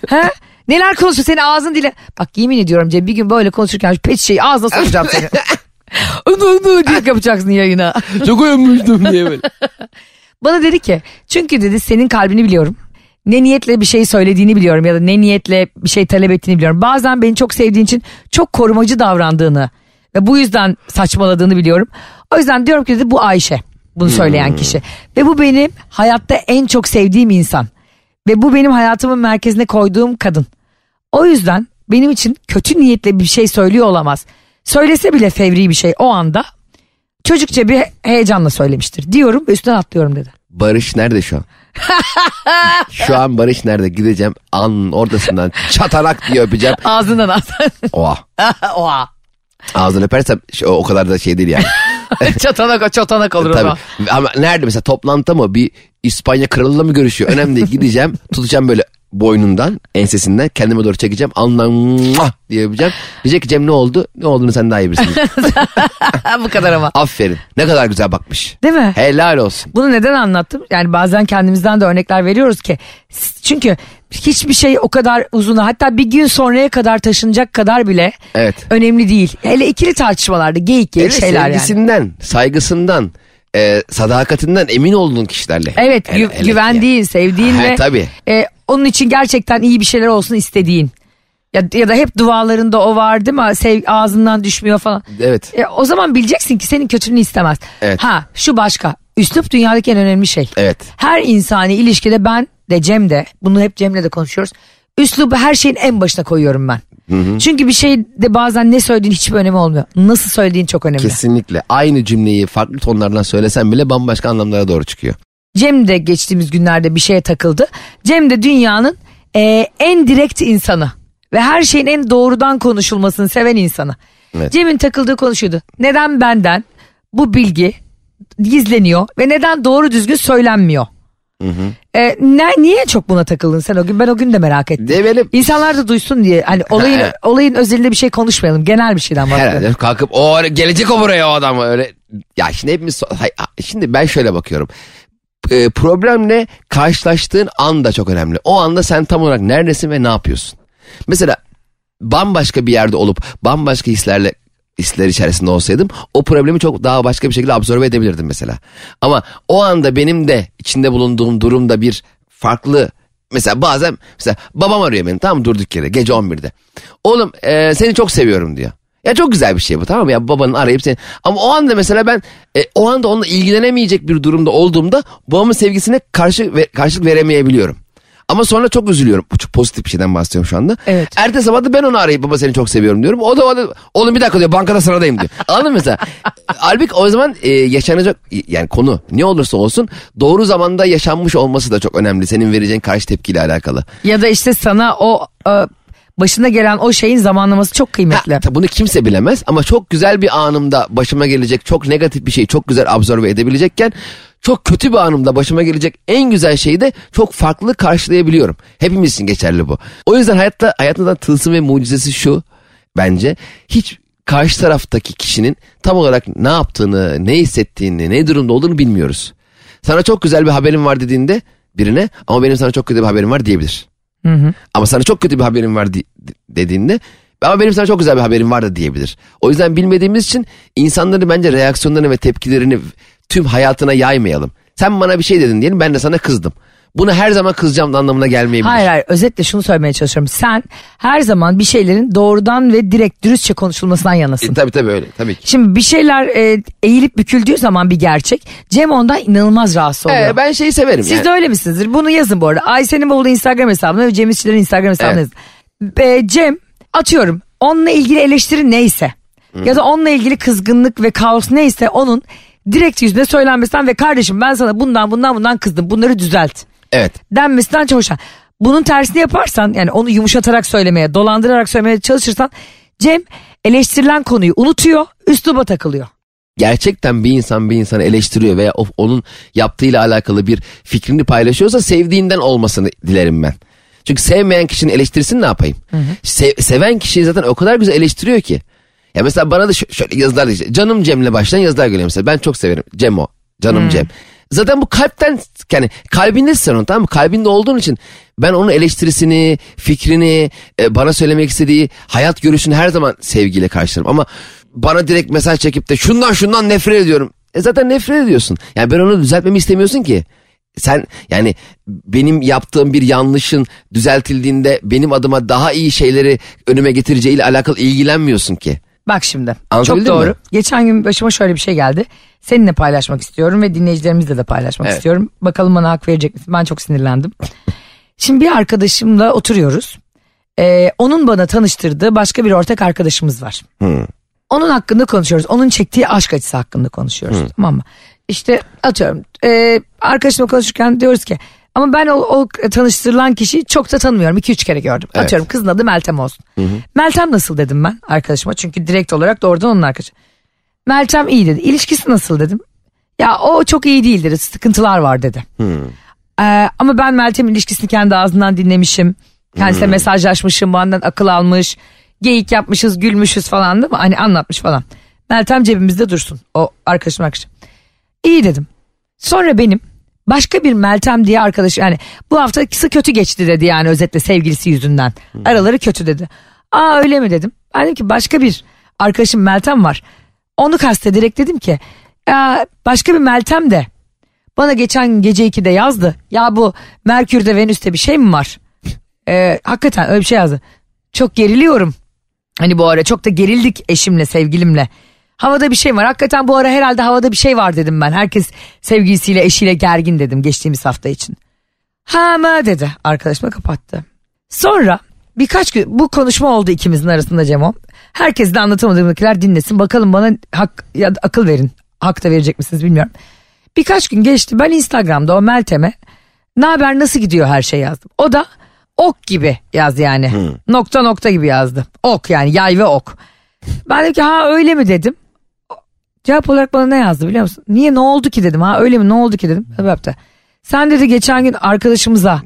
ha? Neler konuşuyor senin ağzın dile. Bak yemin ediyorum Cem bir gün böyle konuşurken şu pet şeyi ağzına sokacağım seni. Onu onu diye yapacaksın yayına. Çok uyumuştum diye böyle. Bana dedi ki çünkü dedi senin kalbini biliyorum. Ne niyetle bir şey söylediğini biliyorum ya da ne niyetle bir şey talep ettiğini biliyorum. Bazen beni çok sevdiğin için çok korumacı davrandığını ve bu yüzden saçmaladığını biliyorum. O yüzden diyorum ki dedi bu Ayşe bunu söyleyen kişi. Ve bu benim hayatta en çok sevdiğim insan. Ve bu benim hayatımın merkezine koyduğum kadın. O yüzden benim için kötü niyetle bir şey söylüyor olamaz. Söylese bile fevri bir şey o anda çocukça bir heyecanla söylemiştir. Diyorum ve üstünden atlıyorum dedi. Barış nerede şu an? şu an Barış nerede? Gideceğim an ortasından çatarak diye öpeceğim. Ağzından ağzından. Oha. Oha. Ağzını öpersem o, kadar da şey değil yani. çatanak, çatanak olur o Tabii. zaman. Ama nerede mesela toplantıda mı bir İspanya kralıyla mı görüşüyor? Önemli değil gideceğim tutacağım böyle boynundan ensesinden kendime doğru çekeceğim alnından muah diye öpeceğim. Diyecek ki Cem ne oldu? Ne olduğunu sen daha iyi bilirsin. Bu kadar ama. Aferin ne kadar güzel bakmış. Değil mi? Helal olsun. Bunu neden anlattım? Yani bazen kendimizden de örnekler veriyoruz ki. Çünkü hiçbir şey o kadar uzun hatta bir gün sonraya kadar taşınacak kadar bile Evet. önemli değil. Hele ikili tartışmalarda geyik geyik Evet, şeyler yani. sevgisinden, saygısından, e, sadakatinden emin olduğun kişilerle. Evet Hele- gü- hele güvendiğin, sevdiğin Ha, ve tabii. e, onun için gerçekten iyi bir şeyler olsun istediğin. Ya, ya da hep dualarında o var değil mi? Sev, ağzından düşmüyor falan. Evet. E, o zaman bileceksin ki senin kötülüğünü istemez. Evet. Ha şu başka. Üslup dünyadaki en önemli şey. Evet. Her insani ilişkide ben de Cem de bunu hep Cem'le de konuşuyoruz. Üslubu her şeyin en başına koyuyorum ben. Çünkü bir şey de bazen ne söylediğin hiçbir önemi olmuyor. Nasıl söylediğin çok önemli. Kesinlikle. Aynı cümleyi farklı tonlardan söylesen bile bambaşka anlamlara doğru çıkıyor. Cem de geçtiğimiz günlerde bir şeye takıldı. Cem de dünyanın e, en direkt insanı ve her şeyin en doğrudan konuşulmasını seven insanı. Evet. Cem'in takıldığı konuşuydu. Neden benden bu bilgi gizleniyor ve neden doğru düzgün söylenmiyor? E, ne, niye çok buna takıldın sen o gün? Ben o gün de merak ettim. Develim. İnsanlar da duysun diye. Hani olayın Ha. olayın özelinde bir şey konuşmayalım. Genel bir şeyden bahsedelim. Herhalde kalkıp o gelecek o buraya o adam öyle. Ya şimdi hepimiz şimdi ben şöyle bakıyorum. E, problemle karşılaştığın an da çok önemli. O anda sen tam olarak neredesin ve ne yapıyorsun? Mesela bambaşka bir yerde olup bambaşka hislerle hisler içerisinde olsaydım o problemi çok daha başka bir şekilde absorbe edebilirdim mesela. Ama o anda benim de içinde bulunduğum durumda bir farklı mesela bazen mesela babam arıyor beni mı? durduk yere gece 11'de. Oğlum e, seni çok seviyorum diyor. Ya çok güzel bir şey bu tamam mı ya babanın arayıp seni ama o anda mesela ben e, o anda onunla ilgilenemeyecek bir durumda olduğumda babamın sevgisine karşı ve, karşılık veremeyebiliyorum. Ama sonra çok üzülüyorum. Bu çok pozitif bir şeyden bahsediyorum şu anda. Evet. Ertesi sabah da ben onu arayıp baba seni çok seviyorum diyorum. O da, o da oğlum bir dakika diyor bankada sıradayım diyor. Anladın mı mesela? Halbuki o zaman e, yaşanacak yani konu ne olursa olsun doğru zamanda yaşanmış olması da çok önemli. Senin vereceğin karşı tepkiyle alakalı. Ya da işte sana o e, başına gelen o şeyin zamanlaması çok kıymetli. Ha, bunu kimse bilemez ama çok güzel bir anımda başıma gelecek çok negatif bir şeyi çok güzel absorbe edebilecekken çok kötü bir anımda başıma gelecek en güzel şeyi de çok farklı karşılayabiliyorum. Hepimiz için geçerli bu. O yüzden hayatta hayatında tılsım ve mucizesi şu bence hiç karşı taraftaki kişinin tam olarak ne yaptığını, ne hissettiğini, ne durumda olduğunu bilmiyoruz. Sana çok güzel bir haberim var dediğinde birine ama benim sana çok kötü bir haberim var diyebilir. Ama sana çok kötü bir haberim var di- dediğinde ama benim sana çok güzel bir haberim var da diyebilir. O yüzden bilmediğimiz için insanların bence reaksiyonlarını ve tepkilerini tüm hayatına yaymayalım. Sen bana bir şey dedin diyelim ben de sana kızdım. Bunu her zaman kızacağım anlamına gelmeyebilir. Hayır hayır özetle şunu söylemeye çalışıyorum. Sen her zaman bir şeylerin doğrudan ve direkt dürüstçe konuşulmasından yanasın. E, tabii tabii öyle tabii ki. Şimdi bir şeyler e, eğilip büküldüğü zaman bir gerçek Cem ondan inanılmaz rahatsız oluyor. Ee, ben şeyi severim. Siz yani. de öyle misinizdir? Bunu yazın bu arada. Ayşe'nin bavulu Instagram hesabına ve Cem İşçilerin Instagram hesabına Evet. yazın. E, Cem atıyorum onunla ilgili eleştiri neyse ya da onunla ilgili kızgınlık ve kaos neyse onun direkt yüzüne söylenmesinden ve kardeşim ben sana bundan bundan bundan kızdım bunları düzelt Evet. denmesinden çok hoşlan. Bunun tersini yaparsan yani onu yumuşatarak söylemeye, dolandırarak söylemeye çalışırsan Cem eleştirilen konuyu unutuyor, üsluba takılıyor. gerçekten bir insan bir insanı eleştiriyor veya onun yaptığıyla alakalı bir fikrini paylaşıyorsa sevdiğinden olmasını dilerim ben. Çünkü sevmeyen kişinin eleştirisini ne yapayım? Se- seven kişiyi zaten o kadar güzel eleştiriyor ki. Ya mesela bana da şö- şöyle yazılar işte, canım Cem'le başlayan yazılar geliyor mesela. Ben çok severim. Cem o. Canım Cem. Zaten bu kalpten yani kalbindesin sen onun tamam mı? Kalbinde olduğun için ben onun eleştirisini, fikrini, e, bana söylemek istediği hayat görüşünü her zaman sevgiyle karşılarım. Ama bana direkt mesaj çekip de şundan şundan nefret ediyorum. E zaten nefret ediyorsun. Yani ben onu düzeltmemi istemiyorsun ki. Sen yani benim yaptığım bir yanlışın düzeltildiğinde benim adıma daha iyi şeyleri önüme getireceğiyle alakalı ilgilenmiyorsun ki. Bak şimdi çok doğru. mi? Geçen gün başıma şöyle bir şey geldi. Seninle paylaşmak istiyorum ve dinleyicilerimizle de paylaşmak Evet. istiyorum. Bakalım bana hak verecek misin? Ben çok sinirlendim. Şimdi bir arkadaşımla oturuyoruz. Ee, onun bana tanıştırdığı başka bir ortak arkadaşımız var. Onun hakkında konuşuyoruz. Onun çektiği aşk acısı hakkında konuşuyoruz. Tamam mı? İşte atıyorum e, arkadaşımla konuşurken diyoruz ki ama ben o, o tanıştırılan kişiyi çok da tanımıyorum. 2-3 kere gördüm. Evet. Atıyorum kızın adı Meltem olsun. Meltem nasıl dedim ben arkadaşıma. Çünkü direkt olarak doğrudan onun arkadaşı. Meltem iyi dedi. İlişkisi nasıl dedim. Ya o çok iyi değil dedi. Sıkıntılar var dedi. Ee, ama ben Meltem'in ilişkisini kendi ağzından dinlemişim. Kendisiyle mesajlaşmışım, benden akıl almış. Geyik yapmışız, gülmüşüz falan değil mi? Hani anlatmış falan. Meltem cebimizde dursun. O arkadaşım arkadaşım. İyi dedim. Sonra benim başka bir Meltem diye arkadaş yani bu hafta kısa kötü geçti dedi yani özetle sevgilisi yüzünden. Araları kötü dedi. Aa öyle mi dedim. Ben dedim ki başka bir arkadaşım Meltem var. Onu kastederek dedim ki "Aa, başka bir Meltem de bana geçen gece 2'de yazdı. Ya bu Merkür'de Venüs'te bir şey mi var? Ee, hakikaten öyle bir şey yazdı. Çok geriliyorum. Hani bu ara çok da gerildik eşimle sevgilimle. Havada bir şey var. Hakikaten bu ara herhalde havada bir şey var dedim ben. Herkes sevgilisiyle eşiyle gergin dedim geçtiğimiz hafta için. Ha mı dedi arkadaşıma kapattı. Sonra birkaç gün bu konuşma oldu ikimizin arasında Cemo. Herkes de anlatamadığımdakiler dinlesin. Bakalım bana hak ya da akıl verin. Hak da verecek misiniz bilmiyorum. Birkaç gün geçti ben Instagram'da o Meltem'e ne haber nasıl gidiyor her şey yazdım. O da ok gibi yaz yani. Nokta nokta gibi yazdı. Ok yani yay ve ok. Ben dedim ki ha öyle mi dedim. Cevap olarak bana ne yazdı biliyor musun? Niye ne oldu ki dedim. Ha öyle mi ne oldu ki dedim. Yaptı. Sen dedi geçen gün arkadaşımıza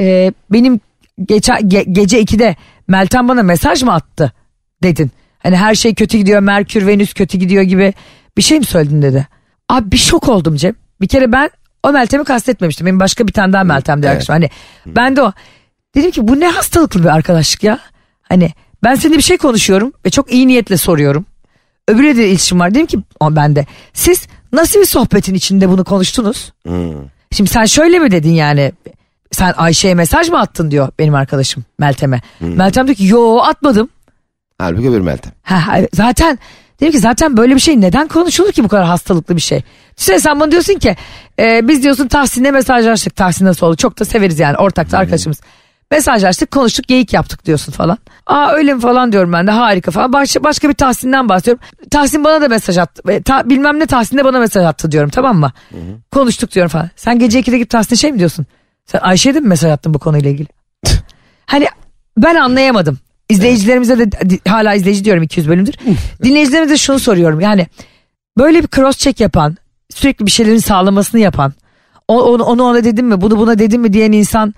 e, benim geçen ge- gece 2'de Meltem bana mesaj mı attı dedin. Hani her şey kötü gidiyor Merkür Venüs kötü gidiyor gibi bir şey mi söyledin dedi. Abi bir şok oldum Cem. Bir kere ben o Meltem'i kastetmemiştim. Benim başka bir tane daha Meltem diye arkadaşım. Hani ben de o. Dedim ki bu ne hastalıklı bir arkadaşlık ya. Hani ben seninle bir şey konuşuyorum ve çok iyi niyetle soruyorum. Öbürüyle de iletişim var. Dedim ki o bende. Siz nasıl bir sohbetin içinde bunu konuştunuz? Şimdi sen şöyle mi dedin yani? Sen Ayşe'ye mesaj mı attın diyor benim arkadaşım Meltem'e. Meltem diyor ki yo atmadım. Halbuki öbür Meltem. Ha, zaten dedim ki zaten böyle bir şey neden konuşulur ki bu kadar hastalıklı bir şey? Düşünsene sen bana diyorsun ki e, biz diyorsun Tahsin'le mesajlaştık. Tahsin nasıl oldu? Çok da severiz yani ortakta arkadaşımız. Mesajlaştık konuştuk geyik yaptık diyorsun falan. Aa öyle mi falan diyorum ben de harika falan. Başka, başka bir Tahsin'den bahsediyorum. Tahsin bana da mesaj attı. E, Ta, bilmem ne Tahsin de bana mesaj attı diyorum tamam mı? Konuştuk diyorum falan. Sen gece 2'de gidip Tahsin'e şey mi diyorsun? Sen Ayşe'ye de mi mesaj attın bu konuyla ilgili? Hani ben anlayamadım. İzleyicilerimize de hala izleyici diyorum 200 bölümdür. Dinleyicilerimize de şunu soruyorum. Yani böyle bir cross check yapan, sürekli bir şeylerin sağlamasını yapan, onu ona dedim mi, bunu buna dedim mi diyen insan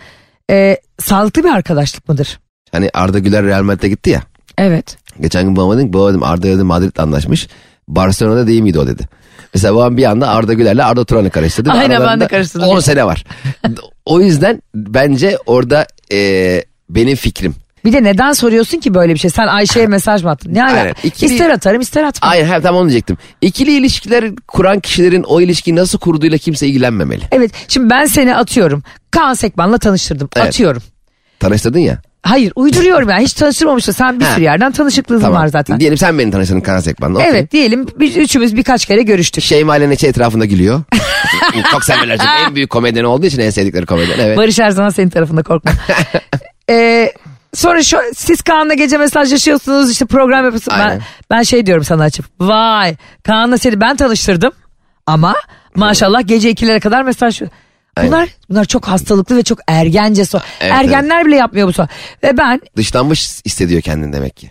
e, sağlıklı bir arkadaşlık mıdır? Hani Arda Güler Real Madrid'e gitti ya. Evet. Geçen gün babama dedim ki baba dedim Arda dedim Madrid'le anlaşmış. Barcelona'da değil miydi o dedi. Mesela babam bir anda Arda Güler'le Arda Turan'ı karıştırdı. Aynen, ben de karıştırdım. 10 sene var. o yüzden bence orada e, benim fikrim. Bir de neden soruyorsun ki böyle bir şey? Sen Ayşe'ye mesaj mı attın? Ne? Aynen. İkili- İster atarım ister atmam. Hayır hem tam onu diyecektim. İkili ilişkiler kuran kişilerin o ilişkiyi nasıl kurduğuyla kimse ilgilenmemeli. Evet şimdi ben seni atıyorum. Kaan Sekman'la tanıştırdım. Evet. Atıyorum. Tanıştırdın ya. Hayır uyduruyorum yani hiç tanıştırmamıştım. Sen bir Ha. sürü yerden tanışıklığın var zaten. Diyelim sen beni tanıştırdın Karan Sekman'la. okey. Evet diyelim biz üçümüz birkaç kere görüştük. Şeyma ile Neçe etrafında gülüyor. Çok severler çünkü en büyük komedyen olduğu için en sevdikleri komedyen. Evet. Barış her zaman senin tarafında korkma. Ee, sonra şu, siz Kaan'la gece mesajlaşıyorsunuz işte program yapıyorsunuz. Ben, Aynen. ben şey diyorum sana açıp vay Kaan'la seni ben tanıştırdım ama maşallah gece ikilere kadar mesaj Bunlar bunlar çok hastalıklı ve çok ergence so. Evet, Ergenler bile yapmıyor bu so. Ve ben Dışlanmış hissediyor kendini demek ki.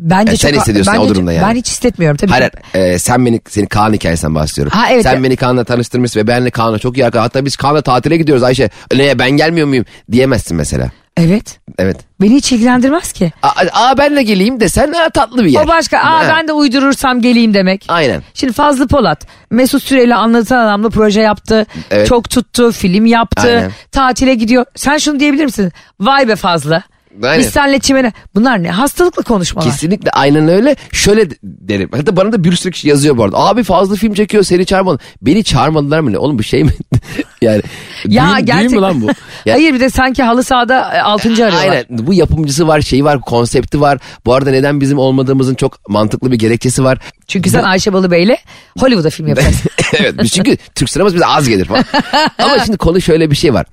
bence Yani sen çok hissediyorsun bence o durumda yani. Ben hiç hissetmiyorum tabii. Hayır, e, sen beni senin Kaan hikayesinden bahsediyorum. Ha, evet, sen evet. beni Kaan'la tanıştırmışsın ve benle Kaan'la çok iyi arkadaş. Hatta biz Kaan'la tatile gidiyoruz Ayşe. Ne ben gelmiyor muyum diyemezsin mesela. Evet. Evet. Beni hiç ilgilendirmez ki. Aa, aa benle geleyim desen ha, tatlı bir yer. O başka. Aa Ha, ben de uydurursam geleyim demek. Aynen. Şimdi Fazlı Polat Mesut Süreyli anlatan adamla proje yaptı. Evet. Çok tuttu, film yaptı. Aynen. Tatile gidiyor. Sen şunu diyebilir misin? Vay be Fazlı. Aynen. Biz senle çimene. Bunlar ne? Hastalıklı konuşmalar. Kesinlikle aynen öyle. Şöyle de- derim. Hatta bana da bir sürü kişi yazıyor bu arada. Abi fazla film çekiyor seni çağırmadı. Beni çağırmadılar mı ne? Oğlum bu şey mi? yani. Ya düğün, düğün gerçekten. mü lan bu? Ya- Hayır bir de sanki halı sahada 6. arıyorlar. Aynen bu yapımcısı var şeyi var konsepti var. Bu arada neden bizim olmadığımızın çok mantıklı bir gerekçesi var. Çünkü sen Ayşe Balıbey'le Hollywood'a film yapacaksın. evet çünkü Türk sineması bize az gelir falan. Ama şimdi konu şöyle bir şey var.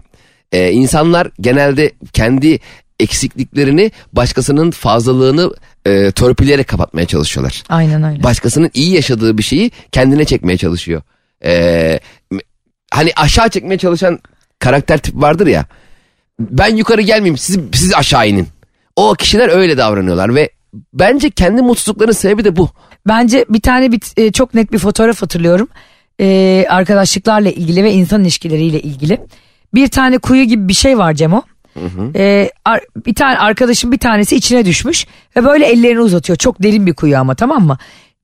Ee, insanlar genelde kendi eksikliklerini başkasının fazlalığını e, torpilleyerek kapatmaya çalışıyorlar. Aynen öyle. Başkasının iyi yaşadığı bir şeyi kendine çekmeye çalışıyor. Ee, m- hani aşağı çekmeye çalışan karakter tipi vardır ya. Ben yukarı gelmeyeyim siz, siz aşağı inin. O kişiler öyle davranıyorlar ve bence kendi mutsuzluklarının sebebi de bu. Bence bir tane bir, e, çok net bir fotoğraf hatırlıyorum. E, arkadaşlıklarla ilgili ve insan ilişkileriyle ilgili. Bir tane kuyu gibi bir şey var Cemo. E, ar- bir tane arkadaşım bir tanesi içine düşmüş ve böyle ellerini uzatıyor. Çok derin bir kuyu ama tamam mı?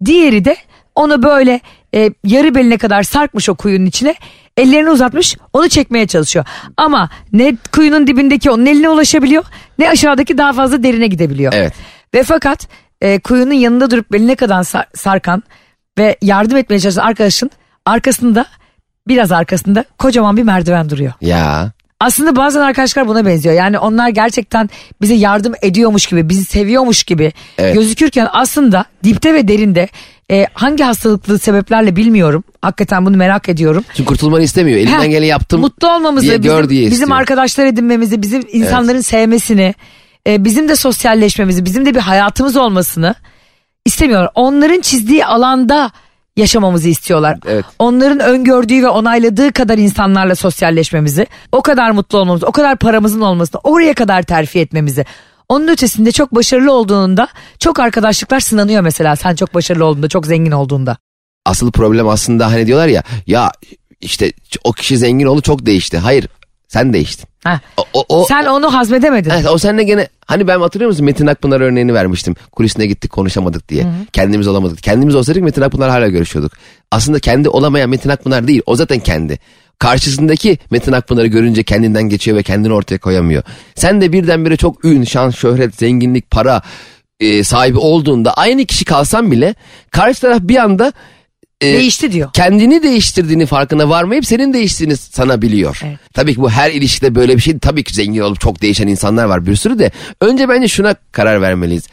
Diğeri de onu böyle e, yarı beline kadar sarkmış o kuyunun içine. Ellerini uzatmış onu çekmeye çalışıyor. Ama ne kuyunun dibindeki onun eline ulaşabiliyor ne aşağıdaki daha fazla derine gidebiliyor. Evet. Ve fakat e, kuyunun yanında durup beline kadar sar- sarkan ve yardım etmeye çalışan arkadaşın arkasında biraz arkasında kocaman bir merdiven duruyor. Ya Aslında bazen arkadaşlar buna benziyor. Yani onlar gerçekten bize yardım ediyormuş gibi, bizi seviyormuş gibi Evet. gözükürken aslında dipte ve derinde e, hangi hastalıklı sebeplerle bilmiyorum. Hakikaten bunu merak ediyorum. çünkü kurtulmanı istemiyor. Elinden Heh, geleni yaptım. Mutlu olmamızı, diye bizim, gör diye bizim arkadaşlar edinmemizi, bizim insanların sevmesini, e, bizim de sosyalleşmemizi, bizim de bir hayatımız olmasını istemiyorlar. Onların çizdiği alanda yaşamamızı istiyorlar. Evet. Onların öngördüğü ve onayladığı kadar insanlarla sosyalleşmemizi, o kadar mutlu olmamızı, o kadar paramızın olmasını, oraya kadar terfi etmemizi. Onun ötesinde çok başarılı olduğunda çok arkadaşlıklar sınanıyor mesela sen çok başarılı olduğunda, çok zengin olduğunda. Asıl problem aslında hani diyorlar ya ya işte o kişi zengin oldu çok değişti. Hayır sen değiştin. O, o, o, Sen onu hazmedemedin. Evet, o seninle gene hani ben hatırlıyor musun Metin Akpınar örneğini vermiştim. Kulisine gittik konuşamadık diye. Kendimiz olamadık. Kendimiz olsaydık Metin Akpınar hala görüşüyorduk. Aslında kendi olamayan Metin Akpınar değil. O zaten kendi. Karşısındaki Metin Akpınar'ı görünce kendinden geçiyor ve kendini ortaya koyamıyor. Sen de birdenbire çok ün, şan, şöhret, zenginlik, para e, sahibi olduğunda aynı kişi kalsan bile karşı taraf bir anda e, Değişti diyor. kendini değiştirdiğini farkına varmayıp senin değiştiğini sana biliyor. Evet. Tabii ki bu her ilişkide böyle bir şey. Tabii ki zengin olup çok değişen insanlar var bir sürü de. Önce bence şuna karar vermeliyiz.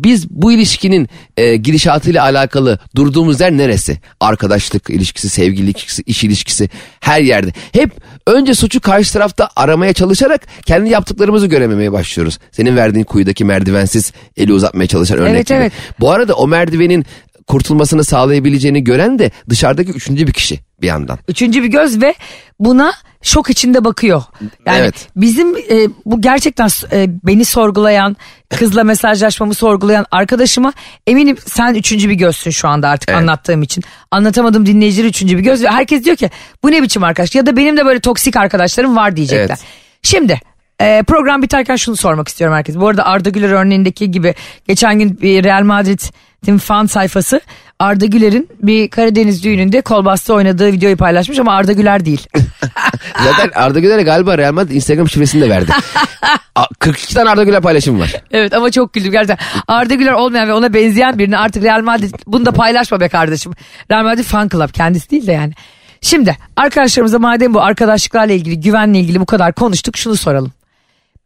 Biz bu ilişkinin e, gidişatıyla alakalı durduğumuz yer neresi? Arkadaşlık ilişkisi, sevgili ilişkisi, iş ilişkisi her yerde. Hep önce suçu karşı tarafta aramaya çalışarak kendi yaptıklarımızı görememeye başlıyoruz. Senin verdiğin kuyudaki merdivensiz eli uzatmaya çalışan örnek Evet, gibi. evet. Bu arada o merdivenin kurtulmasını sağlayabileceğini gören de dışarıdaki üçüncü bir kişi bir yandan. Üçüncü bir göz ve buna şok içinde bakıyor. Yani Evet. bizim e, bu gerçekten e, beni sorgulayan, kızla mesajlaşmamı sorgulayan arkadaşıma eminim sen üçüncü bir gözsün şu anda artık Evet. anlattığım için. Anlatamadım dinleyiciler üçüncü bir göz ve herkes diyor ki bu ne biçim arkadaş ya da benim de böyle toksik arkadaşlarım var diyecekler. Evet. Şimdi e, program biterken şunu sormak istiyorum herkes. Bu arada Arda Güler örneğindeki gibi geçen gün bir Real Madrid'in fan sayfası Arda Güler'in bir Karadeniz düğününde kolbasta oynadığı videoyu paylaşmış ama Arda Güler değil. Zaten Arda Güler'e galiba Real Madrid Instagram şifresini de verdi. A- 42 tane Arda Güler paylaşımı var. evet ama çok güldüm gerçekten. Arda Güler olmayan ve ona benzeyen birini artık Real Madrid bunu da paylaşma be kardeşim. Real Madrid fan club kendisi değil de yani. Şimdi arkadaşlarımıza madem bu arkadaşlıklarla ilgili güvenle ilgili bu kadar konuştuk şunu soralım.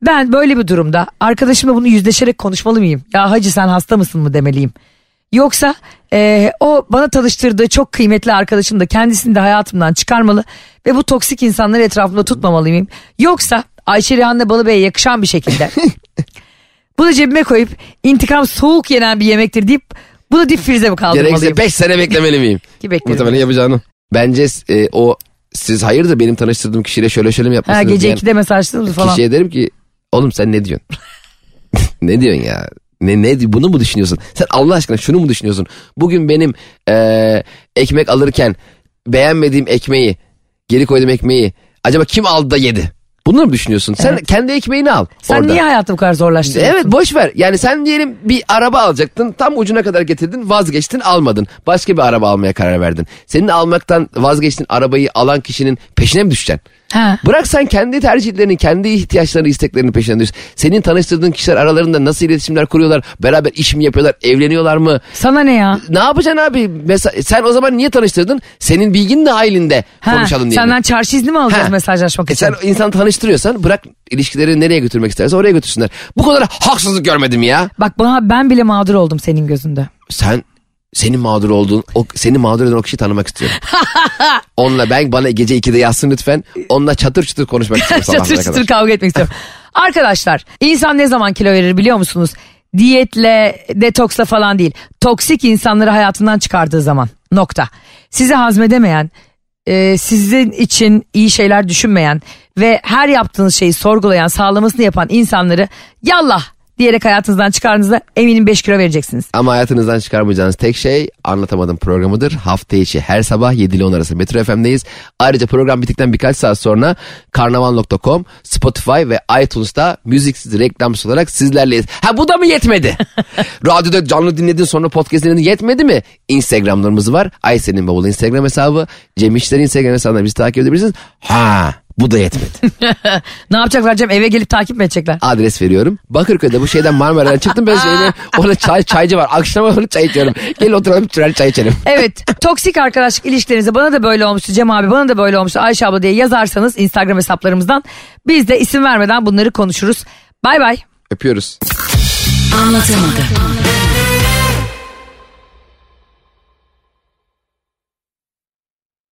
Ben böyle bir durumda arkadaşımla bunu yüzleşerek konuşmalı mıyım? Ya hacı sen hasta mısın mı demeliyim? Yoksa eee, o bana tanıştırdığı çok kıymetli arkadaşım da kendisini de hayatımdan çıkarmalı ve bu toksik insanları etrafımda tutmamalı mıyım? Yoksa Ayşe Rihanna Balıbey'e yakışan bir şekilde bunu cebime koyup intikam soğuk yenen bir yemektir deyip bunu dip frize mi kaldırmalıyım? Gerekirse 5 sene beklemeli miyim? Ki beklerim. Muhtemelen yapacağını. Bence e, o siz hayırdır benim tanıştırdığım kişiyle şöyle şöyle mi Ha, yapmışsınız gece diyen 2'de mesajladınız falan. Kişiye derim ki oğlum sen ne diyorsun? ne diyorsun ya? Ne, ne bunu mu düşünüyorsun? Sen Allah aşkına şunu mu düşünüyorsun? Bugün benim e, ekmek alırken beğenmediğim ekmeği geri koyduğum ekmeği acaba kim aldı da yedi? Bunu mu düşünüyorsun? Sen Evet. kendi ekmeğini al. Sen orada. niye hayatı bu kadar zorlaştırıyorsun? Evet boş ver. Yani sen diyelim bir araba alacaktın. Tam ucuna kadar getirdin vazgeçtin almadın. Başka bir araba almaya karar verdin. Senin almaktan vazgeçtin arabayı alan kişinin peşine mi düşeceksin? Ha. Bırak sen kendi tercihlerini, kendi ihtiyaçlarını, isteklerini peşine düş. Senin tanıştırdığın kişiler aralarında nasıl iletişimler kuruyorlar? Beraber iş mi yapıyorlar? Evleniyorlar mı? Sana ne ya? Ne yapacaksın abi? Mesela sen o zaman niye tanıştırdın? Senin bilgin dahilinde Ha, konuşalım diye. senden çarşı izni mi alacağız Ha. mesajlaşmak E için? sen insan tanıştırıyorsan bırak ilişkileri nereye götürmek isterse oraya götürsünler. Bu kadar haksızlık görmedim ya. Bak bana ben bile mağdur oldum senin gözünde. Sen senin mağdur olduğun, o, seni mağdur eden o kişiyi tanımak istiyorum. Onunla ben bana gece 2'de yazsın lütfen. Onunla çatır çatır konuşmak istiyorum çatır çatır kadar. kavga etmek istiyorum. Arkadaşlar insan ne zaman kilo verir biliyor musunuz? diyetle, detoksla falan değil. Toksik insanları hayatından çıkardığı zaman nokta. Sizi hazmedemeyen, e, sizin için iyi şeyler düşünmeyen ve her yaptığınız şeyi sorgulayan, sağlamasını yapan insanları yallah diyerek hayatınızdan çıkardığınızda eminim 5 kilo vereceksiniz. Ama hayatınızdan çıkarmayacağınız tek şey anlatamadım programıdır. Hafta içi her sabah 7 ile 10 arası Metro FM'deyiz. Ayrıca program bittikten birkaç saat sonra karnaval.com, Spotify ve iTunes'ta müziksiz reklamsız olarak sizlerleyiz. Ha bu da mı yetmedi? Radyoda canlı dinledin sonra podcast dinledin yetmedi mi? Instagramlarımız var. Aysen'in bavulu Instagram hesabı. Cem İşler'in Instagram hesabından bizi takip edebilirsiniz. Ha bu da yetmedi. Ne yapacaklar Cem eve gelip takip mi edecekler? Adres veriyorum. Bakırköy'de bu şeyden Marmara'dan çıktım ben şeyine. Orada çay, çaycı var. Akşama onu çay içiyorum. Gel oturalım tünel çay içelim. Evet toksik arkadaşlık ilişkilerinize bana da böyle olmuştu Cem abi bana da böyle olmuştu Ayşe abla diye yazarsanız Instagram hesaplarımızdan biz de isim vermeden bunları konuşuruz. Bay bay. Öpüyoruz. Anlatamadım.